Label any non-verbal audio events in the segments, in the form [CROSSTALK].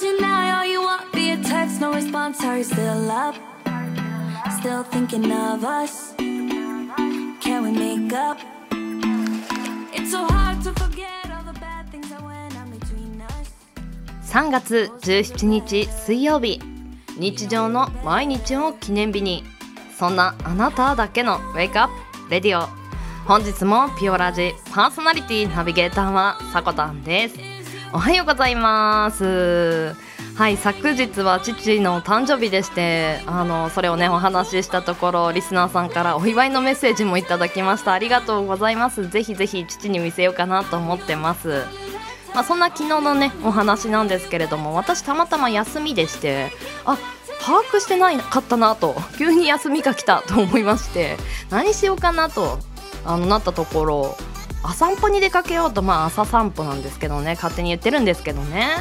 deny all you want via text, no response. Are you still up? Still thinking of us? Can we make up? It's so hard to forget all the bad things that went on between us. 3月17日水曜日日常の毎日を記念日にそんなあなただけのウェイクアップレディオ本日もピオラジパーソナリティナビゲーターはさこたんですおはようございます。はい昨日は父の誕生日でしてあのそれをねお話ししたところリスナーさんからお祝いのメッセージもいただきました。ありがとうございます。ぜひぜひ父に見せようかなと思ってます。まあ、そんな昨日のねお話なんですけれども私たまたま休みでしてあ把握してないかったなと急に休みが来たと思いまして何しようかなとあのなったところ朝散歩に出かけようとまあ朝散歩なんですけどね勝手に言ってるんですけどね。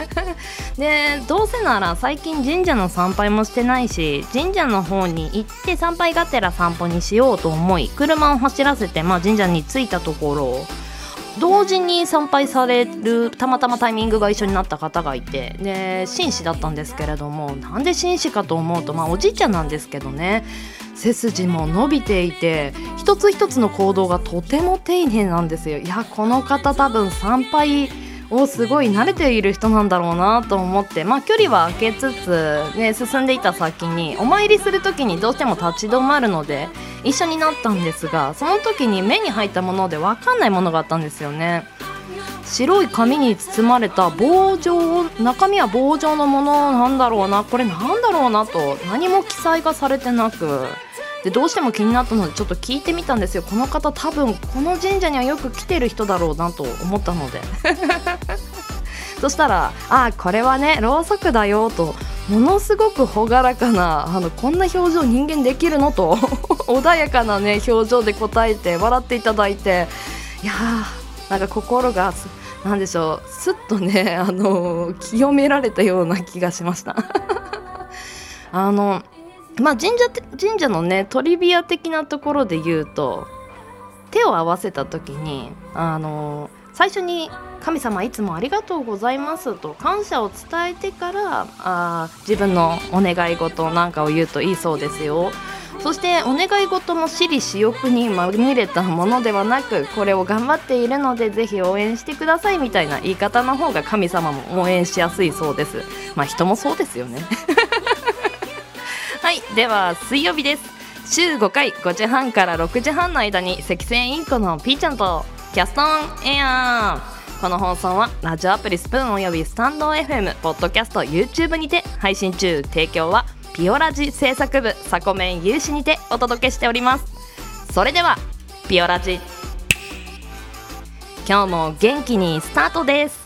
[LAUGHS] でどうせなら最近神社の参拝もしてないし神社の方に行って参拝がてら散歩にしようと思い車を走らせて、まあ、神社に着いたところ同時に参拝されるたまたまタイミングが一緒になった方がいてで紳士だったんですけれどもなんで紳士かと思うとまあおじいちゃんなんですけどね背筋も伸びていて一つ一つの行動がとても丁寧なんですよ。いやこの方多分参拝をすごい慣れている人なんだろうなと思って。まあ距離は空けつつ、ね、進んでいた先にお参りする時にどうしても立ち止まるので一緒になったんですがその時に目に入ったもので分かんないものがあったんですよね。白い紙に包まれた棒状中身は棒状のものなんだろうな。これなんだろうなと何も記載がされてなく。でどうしても気になったのでちょっと聞いてみたんですよ。この方多分この神社にはよく来てる人だろうなと思ったので。[LAUGHS] そしたら「ああこれはねろうそくだよ」とものすごく朗らかなあのこんな表情人間できるのと [LAUGHS] 穏やかなね表情で答えて笑っていただいていやーなんか心がなんでしょうすっとねあの清められたような気がしました。[LAUGHS] あのまあ神社神社のねトリビア的なところで言うと手を合わせた時にあの最初に「神様いつもありがとうございます」と感謝を伝えてからあ自分のお願い事なんかを言うといいそうですよ。そしてお願い事も私利私欲にまみれたものではなくこれを頑張っているのでぜひ応援してくださいみたいな言い方の方が神様も応援しやすいそうですまあ人もそうですよねはいでは水曜日です。週5回5時半から6時半の間に赤線インコのピーちゃんとキャストオンエア。ーこの放送はラジオアプリスプーンおよびスタンド FM ポッドキャスト YouTube にて配信中。提供はピオラジ制作部サコメン有志にてお届けしております。それではピオラジ。今日も元気にスタートです。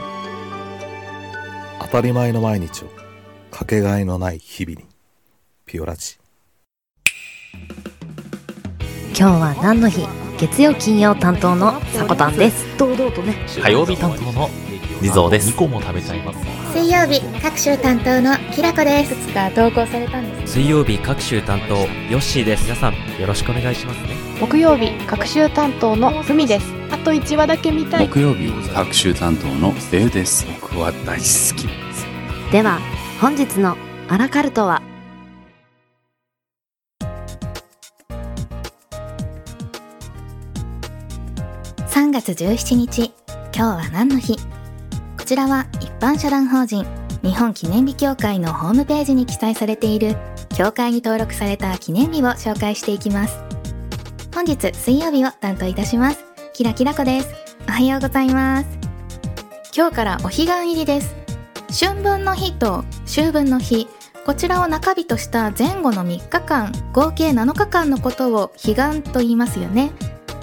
たり前の毎日をかけがえのない日々にピオラジ。今日は何の日？月曜金曜担当のさこたんです。堂々とね。火曜日担当の地蔵です。2個も食べちゃいます。水曜日各週担当のきらこです。つか投稿されたんです。水曜日各週担当ヨッシーです。皆さんよろしくお願いしますね。木曜日各週担当のふみです。あと1話だけ見たい。木曜日各週担当のデウです。僕は大好き。ですでは本日のアラカルトは？3月17日今日は何の日？こちらは一般社団法人日本記念日協会のホームページに記載されている協会に登録された記念日を紹介していきます。本日水曜日を担当いたしますキラキラこです。おはようございます。今日からお彼岸入りです。春分の日と秋分の日。こちらを中日とした前後の3日間合計7日間のことを彼岸と言いますよね。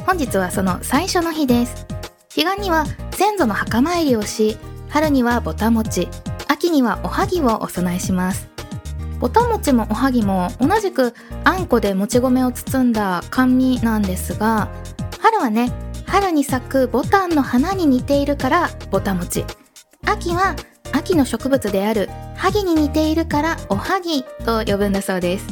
本日はその最初の日です。彼岸には先祖の墓参りをし春にはぼた餅秋にはおはぎをお供えします。ぼた餅もおはぎも同じくあんこでもち米を包んだ甘味なんですが春はね春に咲くボタンの花に似ているからぼた餅秋は秋の植物であるハギに似ているからおはぎと呼ぶんだそうです。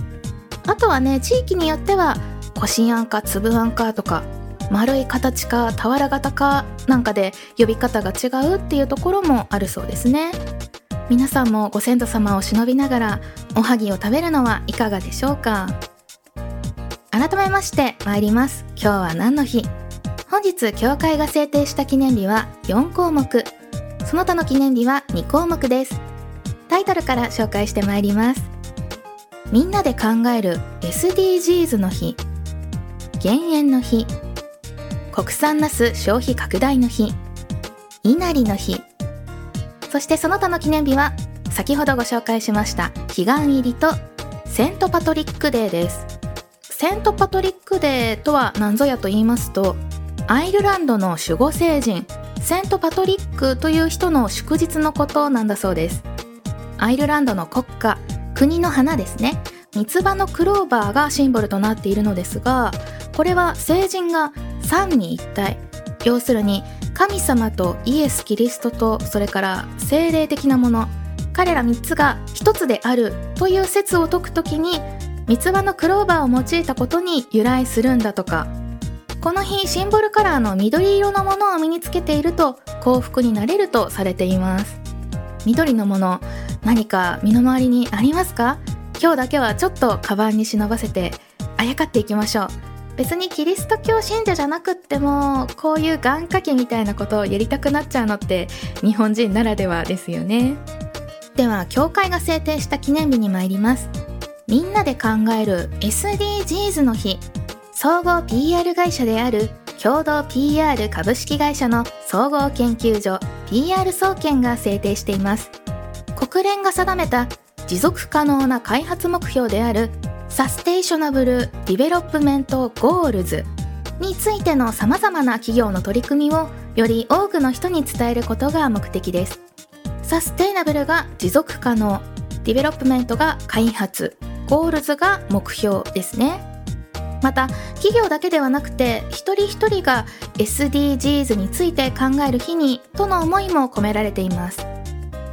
あとはね地域によってはこしあんかつぶあんかとか丸い形か俵型かなんかで呼び方が違うっていうところもあるそうですね。皆さんもご先祖様を忍びながらおはぎを食べるのはいかがでしょうか？改めまして参ります。今日は何の日？本日教会が制定した記念日は4項目。その他の記念日は2項目です。タイトルから紹介してまいります。みんなで考える SDGs の日。減塩の日。国産ナス消費拡大の日。稲荷の日。そしてその他の記念日は先ほどご紹介しました彼岸入りとセントパトリックデーです。セントパトリックデーとは何ぞやと言いますとアイルランドの守護聖人セントパトリックという人の祝日のことなんだそうです。アイルランドの国家国の花ですね。三つ葉のクローバーがシンボルとなっているのですがこれは聖人が三位一体。要するに神様とイエス・キリストとそれから精霊的なもの。彼ら3つが一つであるという説を解くときに三つ葉のクローバーを用いたことに由来するんだとか。この日シンボルカラーの緑色のものを身につけていると幸福になれるとされています。緑のもの何か身の回りにありますか？今日だけはちょっとカバンに忍ばせてあやかっていきましょう。別にキリスト教信者じゃなくってもこういう願掛けみたいなことをやりたくなっちゃうのって日本人ならではですよね。では教会が制定した記念日に参ります。みんなで考える SDGs の日。総合 PR 会社である共同 PR 株式会社の総合研究所 PR 総研が制定しています。国連が定めた持続可能な開発目標である Sustainable Development Goals についての様々な企業の取り組みをより多くの人に伝えることが目的です。 sustainable が持続可能 development が開発 goals が目標ですね。また企業だけではなくて一人一人が SDGs について考える日にとの思いも込められています。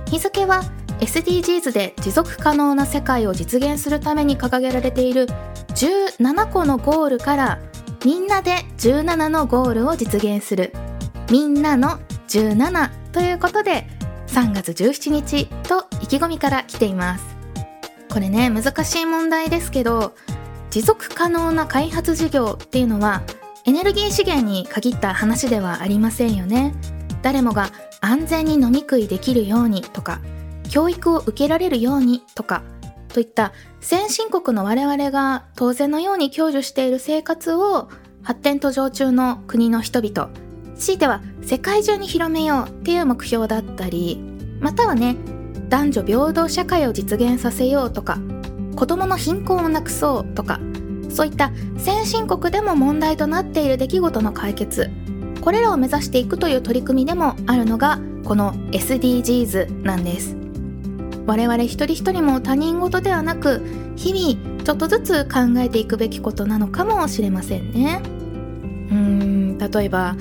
日付は SDGs で持続可能な世界を実現するために掲げられている17個のゴールからみんなで17のゴールを実現する。みんなの17ということで3月17日と意気込みから来ています。これね難しい問題ですけど持続可能な開発事業っていうのはエネルギー資源に限った話ではありませんよね。誰もが安全に飲み食いできるようにとか教育を受けられるようにとかといった先進国の我々が当然のように享受している生活を発展途上中の国の人々強いては世界中に広めようっていう目標だったりまたはね男女平等社会を実現させようとか子供の貧困をなくそうとかそういった先進国でも問題となっている出来事の解決。これらを目指していくという取り組みでもあるのがこの SDGs なんです。我々一人一人も他人事ではなく日々ちょっとずつ考えていくべきことなのかもしれませんね。うーん例えば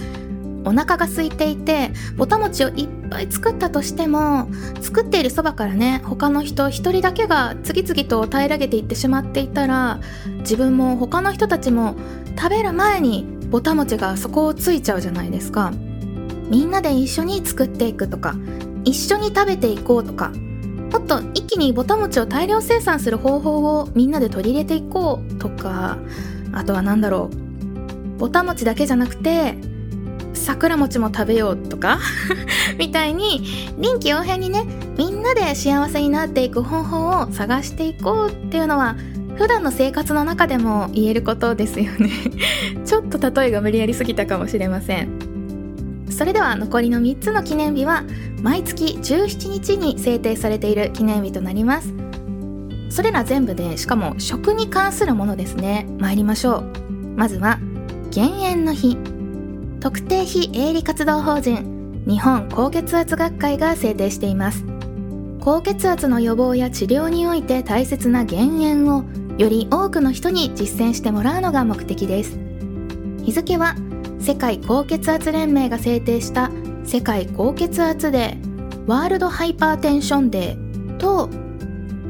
お腹が空いていてぼた餅をいっぱい作ったとしても作っているそばからね他の人一人だけが次々と平らげていってしまっていたら自分も他の人たちも食べる前にぼた餅がそこをついちゃうじゃないですか。みんなで一緒に作っていくとか一緒に食べていこうとかもっと一気にぼた餅を大量生産する方法をみんなで取り入れていこうとかあとは何だろうぼた餅だけじゃなくて桜餅も食べようとか [LAUGHS] みたいに臨機応変にねみんなで幸せになっていく方法を探していこうっていうのは普段の生活の中でも言えることですよね。[LAUGHS] ちょっと例えが無理やりすぎたかもしれません。それでは残りの3つの記念日は毎月17日に制定されている記念日となります。それら全部でしかも食に関するものですね。参りましょう。まずは減塩の日。特定非営利活動法人日本高血圧学会が制定しています。高血圧の予防や治療において大切な減塩をより多くの人に実践してもらうのが目的です。日付は世界高血圧連盟が制定した世界高血圧デー World Hypertension Day と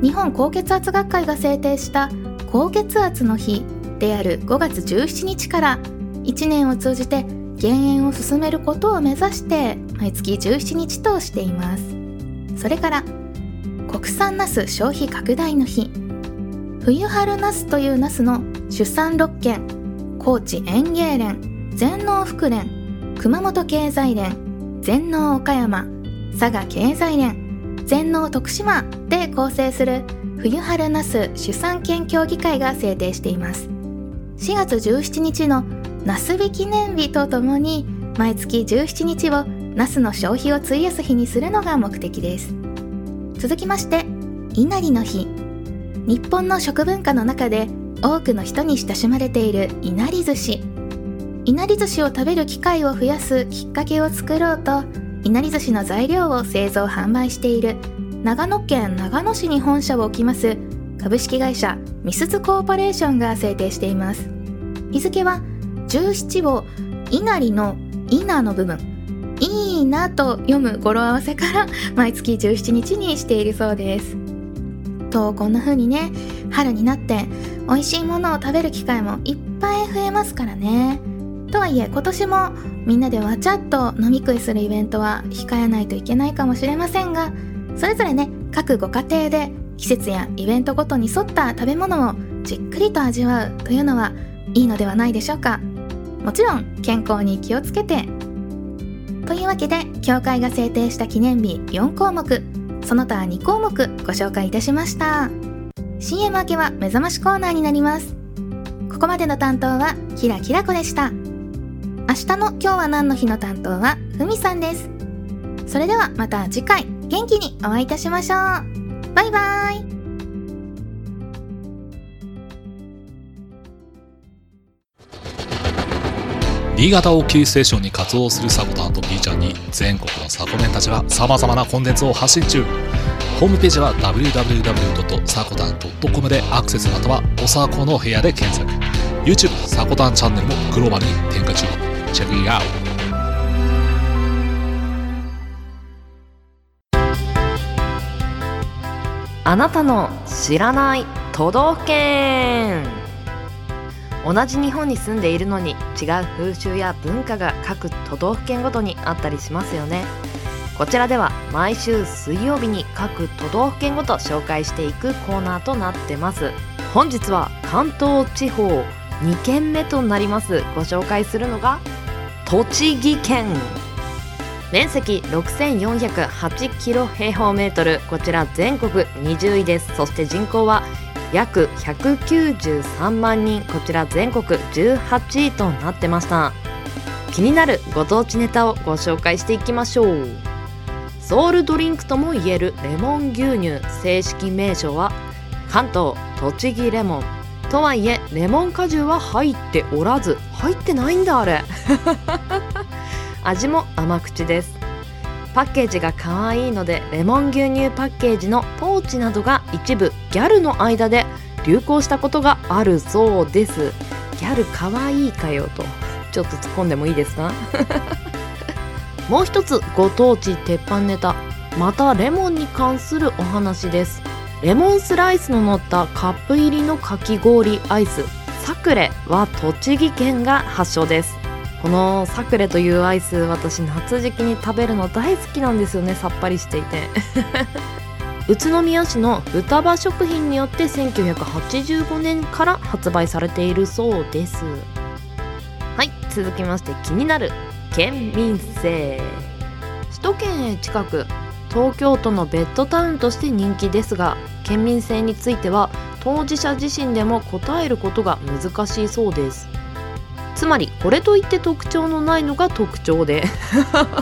日本高血圧学会が制定した高血圧の日である5月17日から1年を通じて減塩を進めることを目指して毎月17日としています。それから国産ナス消費拡大の日。冬春ナスというナスの出産6県高知園芸連全農福連熊本経済連全農岡山佐賀経済連全農徳島で構成する冬春ナス主産県協議会が制定しています。4月17日のナス日記念日とともに毎月17日をナスの消費を費やす日にするのが目的です。続きまして稲荷の日。日本の食文化の中で多くの人に親しまれているいなり寿司。いなり寿司を食べる機会を増やすきっかけを作ろうといなり寿司の材料を製造販売している長野県長野市に本社を置きます株式会社ミスズコーポレーションが制定しています。日付は17を稲荷の稲の部分いいなと読む語呂合わせから毎月17日にしているそうです。とこんな風にね春になって美味しいものを食べる機会もいっぱい増えますからね。とはいえ今年もみんなでわちゃっと飲み食いするイベントは控えないといけないかもしれませんがそれぞれね各ご家庭で季節やイベントごとに沿った食べ物をじっくりと味わうというのはいいのではないでしょうか。もちろん健康に気をつけて。というわけで協会が制定した記念日4項目。その他2項目ご紹介いたしました。CM 明けは目覚ましコーナーになります。ここまでの担当はキラキラ子でした。明日の今日は何の日の担当はふみさんです。それではまた次回元気にお会いいたしましょう。バイバーイ。新潟をキーステーションに活動するサコタンと B ちゃんに全国のサコメンたちが様々なコンテンツを発信中。ホームページは www.sakotan.com でアクセスまたはおさこの部屋で検索。YouTube サコタンチャンネルもグローバルに展開中。チェックインアウト。あなたの知らない都道府県。同じ日本に住んでいるのに違う風習や文化が各都道府県ごとにあったりしますよね。こちらでは毎週水曜日に各都道府県ごと紹介していくコーナーとなってます。本日は関東地方2県目となります。ご紹介するのが栃木県。面積6408キロ平方メートル。こちら全国20位です。そして人口は約193万人こちら全国18位となってました。気になるご当地ネタをご紹介していきましょう。ソウルドリンクともいえるレモン牛乳正式名称は関東栃木レモン。とはいえレモン果汁は入っておらず入ってないんだあれ。味も甘口ですパッケージが可愛いのでレモン牛乳パッケージのポーチなどが一部ギャルの間で流行したことがあるそうです。ギャル可愛いかよと。ちょっと突っ込んでもいいですか？[LAUGHS] もう一つご当地鉄板ネタ。またレモンに関するお話です。レモンスライスの乗ったカップ入りのかき氷アイス。サクレは栃木県が発祥です。このサクレというアイス私夏時期に食べるの大好きなんですよね。さっぱりしていて。[LAUGHS] 宇都宮市の双葉食品によって1985年から発売されているそうです。はい続きまして気になる県民性首都圏へ近く東京都のベッドタウンとして人気ですが県民性については当事者自身でも答えることが難しいそうです。つまりこれといって特徴のないのが特徴で。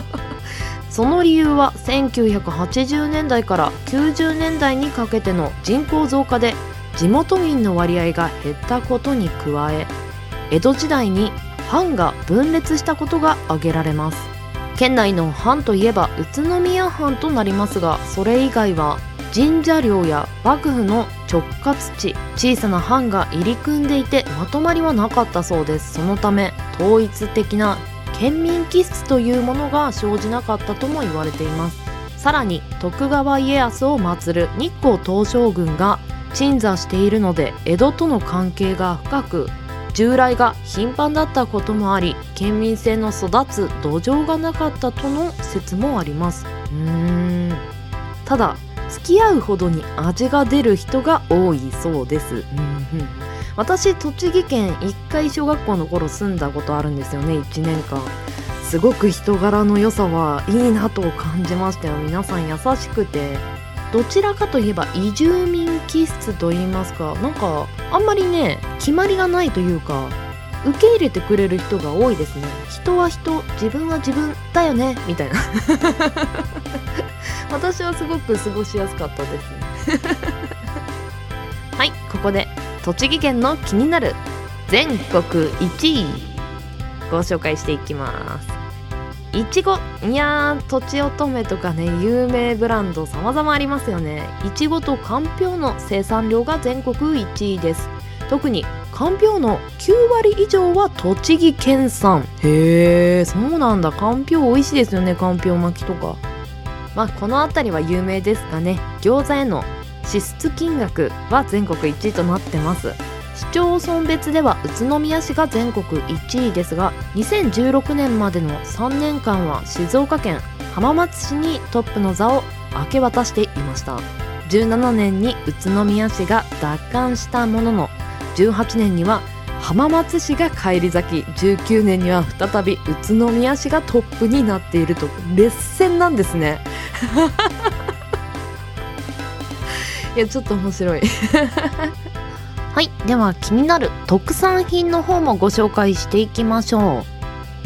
[LAUGHS] その理由は1980年代から90年代にかけての人口増加で地元民の割合が減ったことに加え江戸時代に藩が分裂したことが挙げられます。県内の藩といえば宇都宮藩となりますがそれ以外は神社領や幕府の直轄地小さな藩が入り組んでいてまとまりはなかったそうです。そのため統一的な県民気質というものが生じなかったとも言われています。さらに徳川家康を祀る日光東照宮が鎮座しているので江戸との関係が深く従来が頻繁だったこともあり県民性の育つ土壌がなかったとの説もあります。うーん。ただ付き合うほどに味が出る人が多いそうです、うんうん、私栃木県一回小学校の頃住んだことあるんですよね1年間。すごく人柄の良さはいいなと感じましたよ。皆さん優しくて。どちらかといえば移住民気質と言いますか。なんかあんまりね決まりがないというか受け入れてくれる人が多いですね。人は人自分は自分だよねみたいな。私はすごく過ごしやすかったですね。[LAUGHS] はいここで栃木県の気になる全国1位ご紹介していきます。いちごいやーとちおとめとかね有名ブランド様々ありますよね。いちごとかんぴょうの生産量が全国1位です。特にかんぴょうの9割以上は栃木県産。へえそうなんだ。かんぴょう美味しいですよねかんぴょう巻きとかまあこの辺りは有名ですがね。餃子への支出金額は全国1位となってます。市町村別では宇都宮市が全国1位ですが2016年までの3年間は静岡県浜松市にトップの座を明け渡していました。17年に宇都宮市が奪還したものの18年には浜松市が返り咲き19年には再び宇都宮市がトップになっていると劣戦なんですね。[LAUGHS] いやちょっと面白い。[LAUGHS] はいでは気になる特産品の方もご紹介していきましょ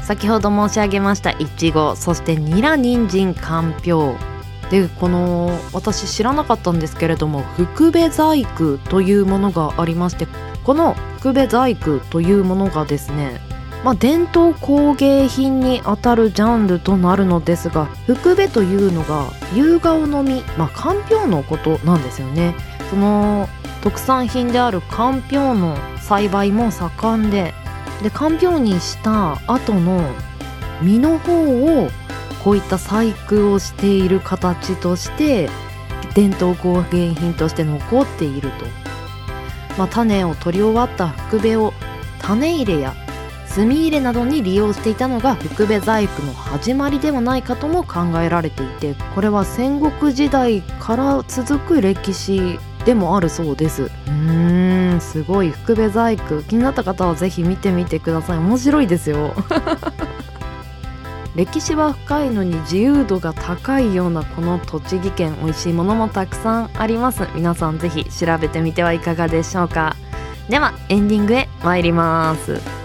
う。先ほど申し上げましたいちごそしてニラ人参かんぴょう。でこの私知らなかったんですけれども福部細工というものがありましてこの福部細工というものがですねまあ、伝統工芸品にあたるジャンルとなるのですが福部というのが夕顔の実、まあ、かんぴょうのことなんですよね。その特産品であるかんぴょうの栽培も盛んででかんぴょうにした後の実の方をこういった細工をしている形として伝統工芸品として残っていると、まあ、種を取り終わった福部を種入れや炭入れなどに利用していたのが福部細工の始まりではないかとも考えられていてこれは戦国時代から続く歴史でもあるそうです。うーんすごい福部細工。気になった方はぜひ見てみてください。面白いですよ。歴史は深いのに自由度が高いようなこの栃木県美味しいものもたくさんあります。皆さんぜひ調べてみてはいかがでしょうか。ではエンディングへ参ります。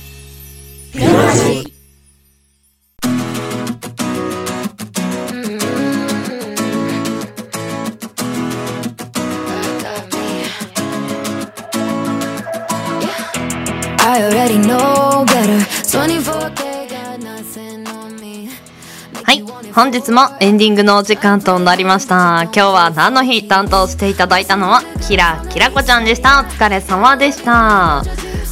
本日もエンディングのお時間となりました。今日は何の日担当していただいたのはキラキラこちゃんでした。お疲れ様でした。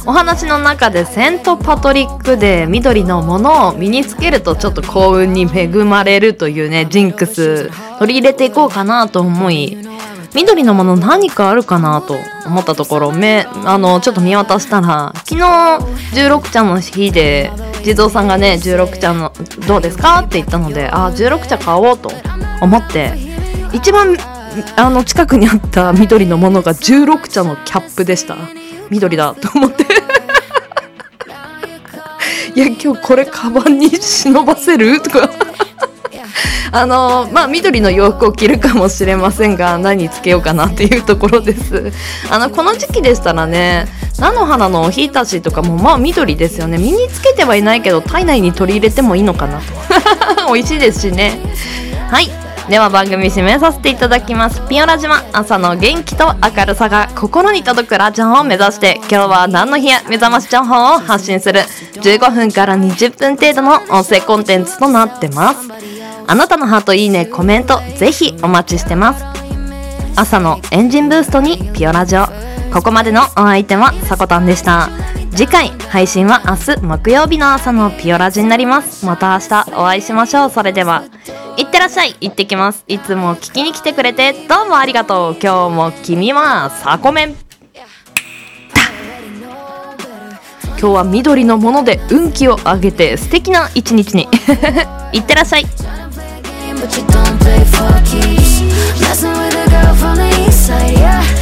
お話の中でセントパトリックで緑のものを身につけるとちょっと幸運に恵まれるというねジンクス取り入れていこうかなと思い緑のもの何かあるかなと思ったところ。目あのちょっと見渡したら昨日16茶の日で地蔵さんがね16茶のどうですかって言ったのであ16茶買おうと思って一番あの近くにあった緑のものが16茶のキャップでした。緑だと思って。[LAUGHS] いや今日これカバンに忍ばせる？とか。あのまあ緑の洋服を着るかもしれませんが何つけようかなっていうところです。[LAUGHS] あのこの時期でしたらね菜の花のおひたしとかもまあ緑ですよね。身につけてはいないけど体内に取り入れてもいいのかなと。[LAUGHS] 美味しいですしね。はい。では番組締めさせていただきます。ピオラ島朝の元気と明るさが心に届くラジオを目指して今日は何の日や目覚まし情報を発信する。15分から20分程度の音声コンテンツとなってます。あなたのハートいいねコメントぜひお待ちしてます。朝のエンジンブーストにピオラジオ。ここまでのお相手はさこたんでした。次回配信は明日木曜日の朝のピオラジになります。また明日お会いしましょう。それではいってらっしゃい。行ってきます。いつも聞きに来てくれてどうもありがとう。今日も君はサコメン今日は緑のもので運気を上げて素敵な一日に。[LAUGHS] いってらっしゃい。but you don't play for keeps. Messing with a girl from the east side, yeah.